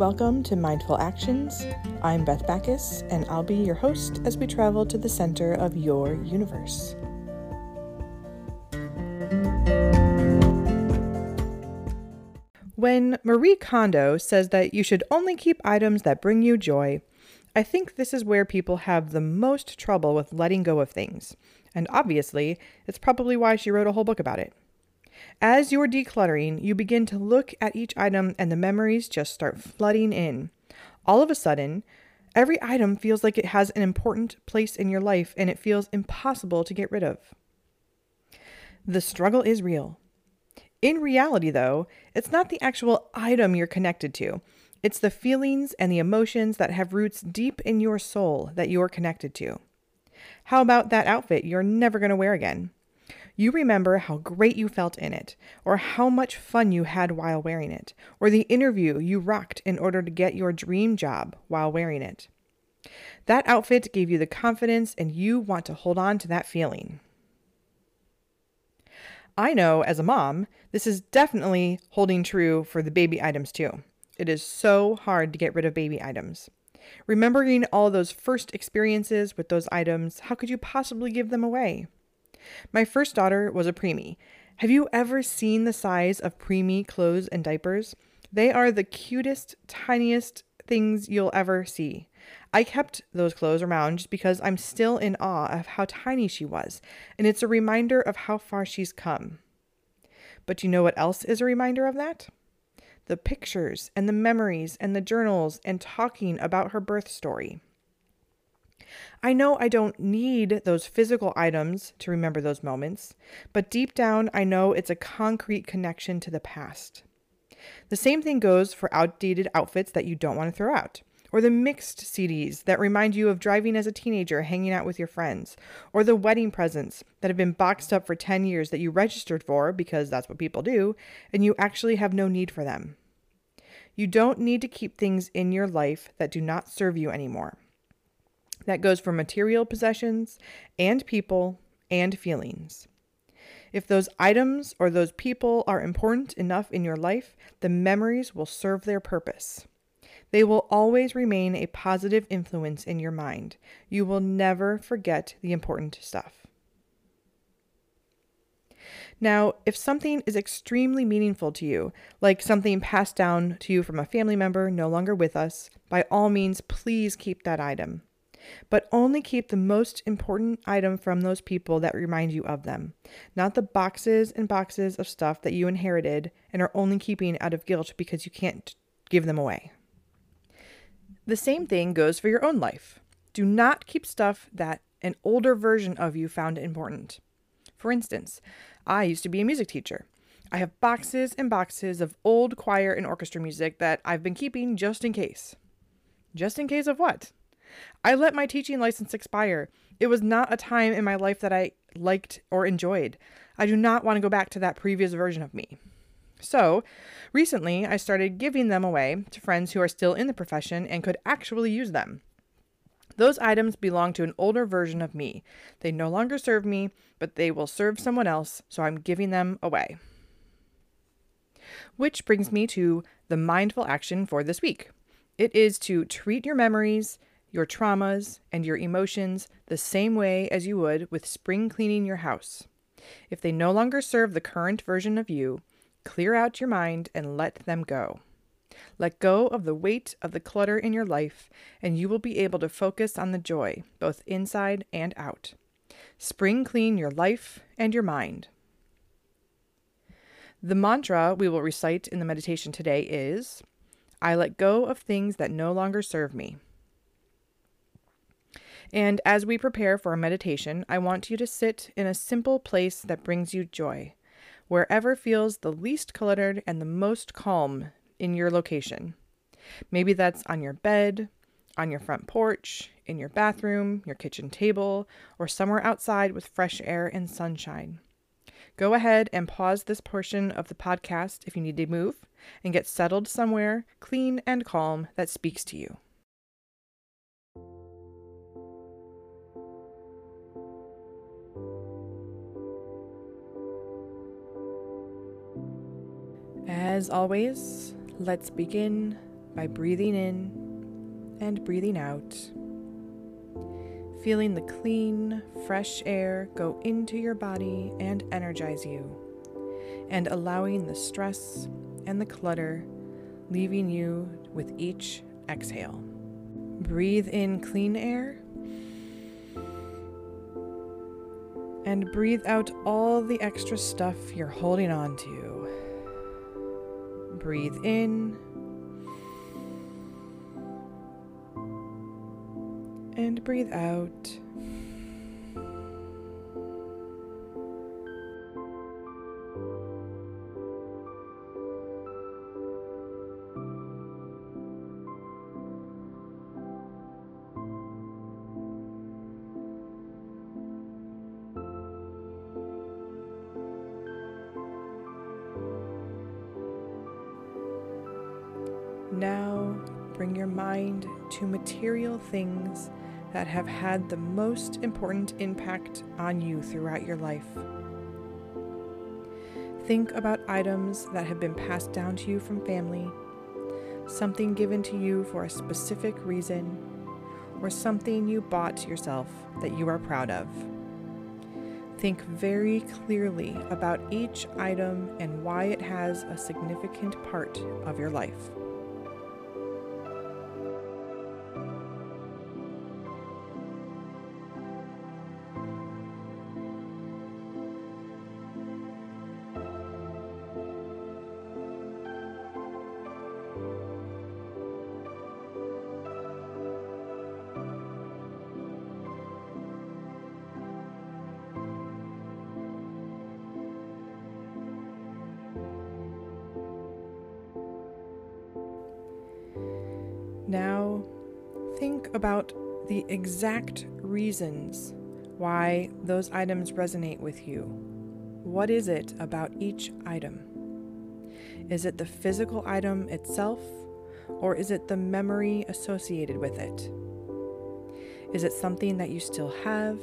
Welcome to Mindful Actions. I'm Beth Backes, and I'll be your host as we travel to the center of your universe. When Marie Kondo says that you should only keep items that bring you joy, I think this is where people have the most trouble with letting go of things. And obviously, it's probably why she wrote a whole book about it. As you're decluttering, you begin to look at each item and the memories just start flooding in. All of a sudden, every item feels like it has an important place in your life and it feels impossible to get rid of. The struggle is real. In reality, though, it's not the actual item you're connected to. It's the feelings and the emotions that have roots deep in your soul that you're connected to. How about that outfit you're never going to wear again? You remember how great you felt in it, or how much fun you had while wearing it, or the interview you rocked in order to get your dream job while wearing it. That outfit gave you the confidence, and you want to hold on to that feeling. I know as a mom, this is definitely holding true for the baby items too. It is so hard to get rid of baby items. Remembering all those first experiences with those items, how could you possibly give them away? My first daughter was a preemie. Have you ever seen the size of preemie clothes and diapers? They are the cutest, tiniest things you'll ever see. I kept those clothes around just because I'm still in awe of how tiny she was, and it's a reminder of how far she's come. But you know what else is a reminder of that? The pictures and the memories and the journals and talking about her birth story. I know I don't need those physical items to remember those moments, but deep down, I know it's a concrete connection to the past. The same thing goes for outdated outfits that you don't want to throw out, or the mixed CDs that remind you of driving as a teenager hanging out with your friends, or the wedding presents that have been boxed up for 10 years that you registered for because that's what people do, and you actually have no need for them. You don't need to keep things in your life that do not serve you anymore. That goes for material possessions and people and feelings. If those items or those people are important enough in your life, the memories will serve their purpose. They will always remain a positive influence in your mind. You will never forget the important stuff. Now, if something is extremely meaningful to you, like something passed down to you from a family member no longer with us, by all means, please keep that item. But only keep the most important item from those people that remind you of them, not the boxes and boxes of stuff that you inherited and are only keeping out of guilt because you can't give them away. The same thing goes for your own life. Do not keep stuff that an older version of you found important. For instance, I used to be a music teacher. I have boxes and boxes of old choir and orchestra music that I've been keeping just in case. Just in case of what? I let my teaching license expire. It was not a time in my life that I liked or enjoyed. I do not want to go back to that previous version of me. So, recently, I started giving them away to friends who are still in the profession and could actually use them. Those items belong to an older version of me. They no longer serve me, but they will serve someone else, so I'm giving them away. Which brings me to the mindful action for this week. It is to treat your memories, your traumas, and your emotions the same way as you would with spring cleaning your house. If they no longer serve the current version of you, clear out your mind and let them go. Let go of the weight of the clutter in your life, and you will be able to focus on the joy, both inside and out. Spring clean your life and your mind. The mantra we will recite in the meditation today is I let go of things that no longer serve me. And as we prepare for our meditation, I want you to sit in a simple place that brings you joy, wherever feels the least cluttered and the most calm in your location. Maybe that's on your bed, on your front porch, in your bathroom, your kitchen table, or somewhere outside with fresh air and sunshine. Go ahead and pause this portion of the podcast if you need to move and get settled somewhere clean and calm that speaks to you. As always, let's begin by breathing in and breathing out. Feeling the clean, fresh air go into your body and energize you, and allowing the stress and the clutter leaving you with each exhale. Breathe in clean air and breathe out all the extra stuff you're holding on to. Breathe in and breathe out. Now bring your mind to material things that have had the most important impact on you throughout your life. Think about items that have been passed down to you from family, something given to you for a specific reason, or something you bought yourself that you are proud of. Think very clearly about each item and why it has a significant part of your life. Now, think about the exact reasons why those items resonate with you. What is it about each item? Is it the physical item itself, or is it the memory associated with it? Is it something that you still have,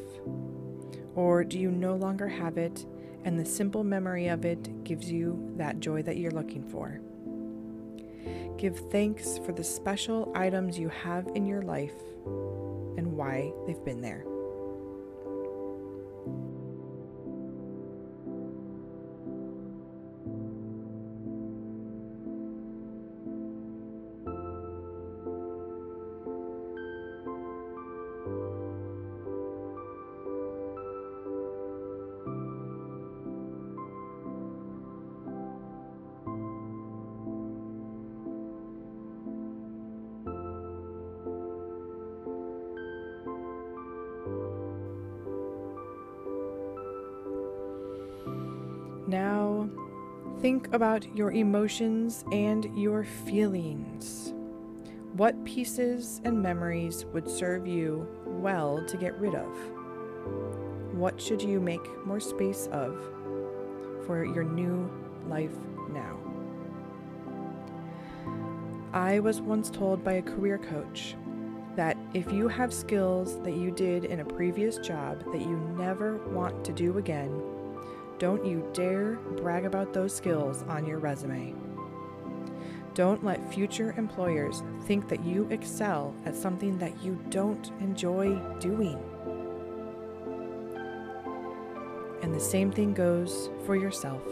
or do you no longer have it, and the simple memory of it gives you that joy that you're looking for? Give thanks for the special items you have in your life and why they've been there. Now, think about your emotions and your feelings. What pieces and memories would serve you well to get rid of? What should you make more space of for your new life now? I was once told by a career coach that if you have skills that you did in a previous job that you never want to do again, don't you dare brag about those skills on your resume. Don't let future employers think that you excel at something that you don't enjoy doing. And the same thing goes for yourself.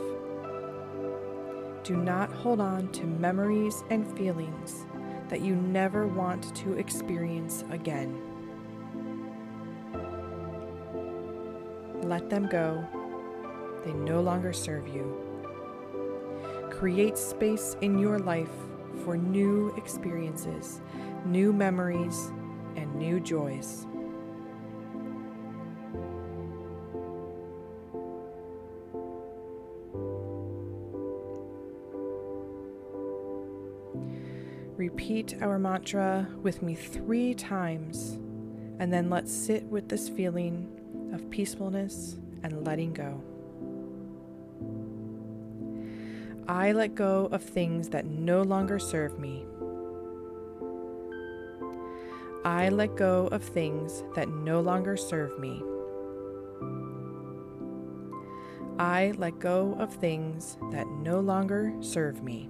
Do not hold on to memories and feelings that you never want to experience again. Let them go they no longer serve you. Create space in your life for new experiences, new memories, and new joys. Repeat our mantra with me three times, and then let's sit with this feeling of peacefulness and letting go. I let go of things that no longer serve me. I let go of things that no longer serve me. I let go of things that no longer serve me.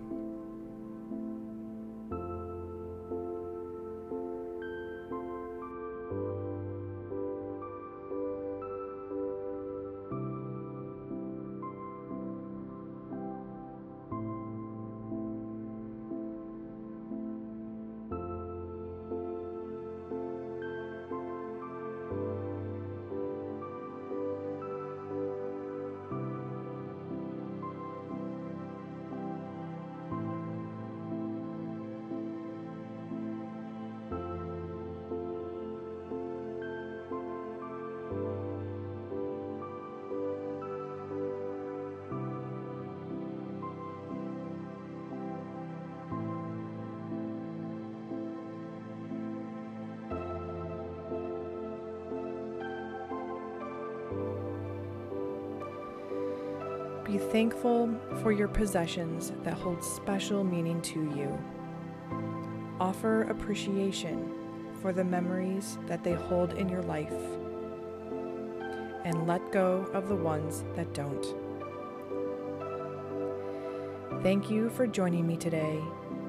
Be thankful for your possessions that hold special meaning to you. Offer appreciation for the memories that they hold in your life. And let go of the ones that don't. Thank you for joining me today.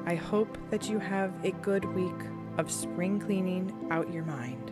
I hope that you have a good week of spring cleaning out your mind.